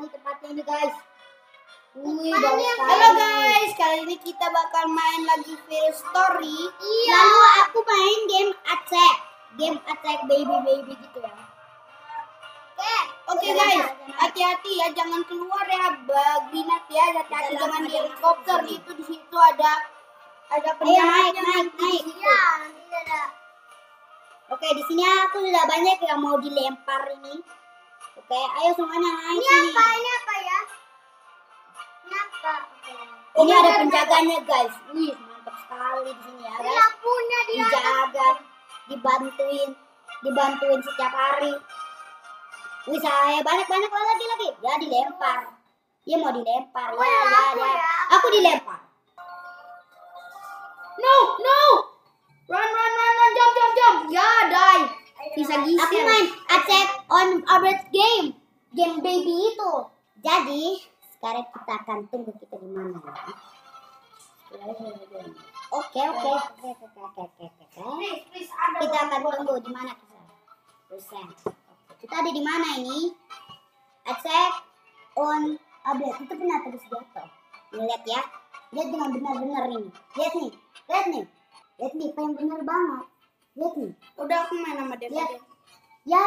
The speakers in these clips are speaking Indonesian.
sekali tempatnya ini guys. Wih, yang-. Halo guys, kali ini kita bakal main lagi Virus Story. Iya. Lalu aku main game attack. Game attack baby baby gitu ya. Oke. Oke Jangan, guys, hati-hati ya, jangan keluar ya, Bagrinat ya, hati-hati jangan di helikopter itu di situ ada ada naik penjahatnya naik di naik. Iya, ada. Oke, di sini aku sudah banyak yang mau dilempar ini. Oke, ayo semuanya naik Ini sini. apa? Ini apa ya? Ini apa? Ini Oh, ada penjaganya guys. Wih, mantap sekali di sini ya Ini guys. lampunya dia. Dijaga, dibantuin, dibantuin setiap hari. Wih, saya banyak-banyak lagi lagi. Ya dilempar. Dia mau dilempar. Ya, ya, ya, aku ya. ya. Aku dilempar. No, no. Run, run, run, run, jump, jump, jump. Ya, die. Bisa Aku gisel. main attack on Albert game. Game baby itu. Jadi, sekarang kita akan tunggu kita di mana ya. Oke, oke, oke, oke, oke, Kita akan tunggu di mana kita. Persen. Kita ada di mana ini? Attack on Albert itu pernah terus jatuh. Lihat ya. Lihat dengan benar-benar ini. Lihat nih. Lihat nih. Lihat nih, yang benar banget. Lihat nih. Udah aku main sama dia. Lihat. Ya,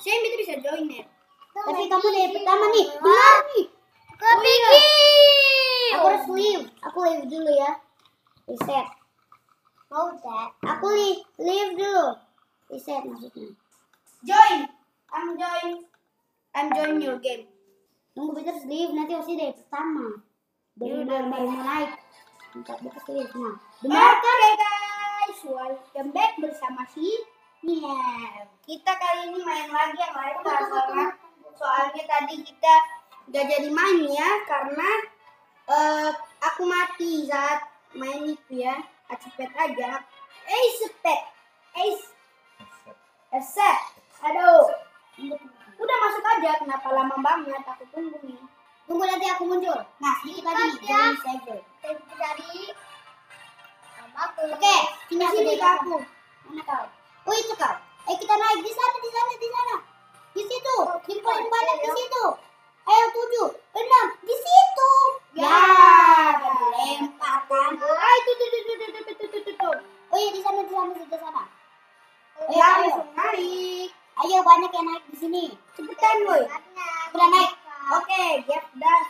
Saya itu bisa join ya. Tapi kamu dari pertama nih, benar nih. Aku harus leave. Aku leave dulu ya. Reset. Mau deh. Aku leave, leave dulu. Reset maksudnya. Join. I'm join. I'm join your game. Tunggu harus leave nanti harusnya dari pertama. Baru baru leave. mulai. Harus leave. Nah, benar. Oke guys, welcome back bersama si Nia. Kita kali ini main lagi yang lain karena soalnya tadi kita gak jadi main ya karena eh, aku mati saat main itu ya. Acepet aja. Eh sepet. Eh set. Aduh. Udah masuk aja. Kenapa lama banget? Aku tunggu nih. Tunggu nanti aku muncul. Nah, sedikit lagi nih. Ya. Dari. Sama aku. Oke, sini aku Sini jadi ke aku. Mana kau? Oh itu kan? Eh kita naik di sana, di sana, di sana. Di situ. Yang paling banyak di situ. Ayo tujuh, enam, di situ. Ya, lempar kan? Itu, itu, itu, itu, itu, itu, itu, itu. Oh iya di sana, di sana, di sana. Ayo, ayo. naik. Ayo banyak yang naik di sini. Cepetan boy. Sudah naik. Oke, okay, Jeff dah.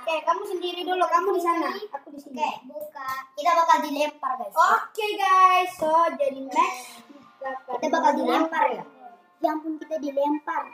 Oke, kamu sendiri dulu, kamu di sana, aku di sini. Oke, buka. Kita bakal dilempar, guys. Oke guys. So, jadi next Kita bakal dilempar ya. Ya ampun kita dilempar.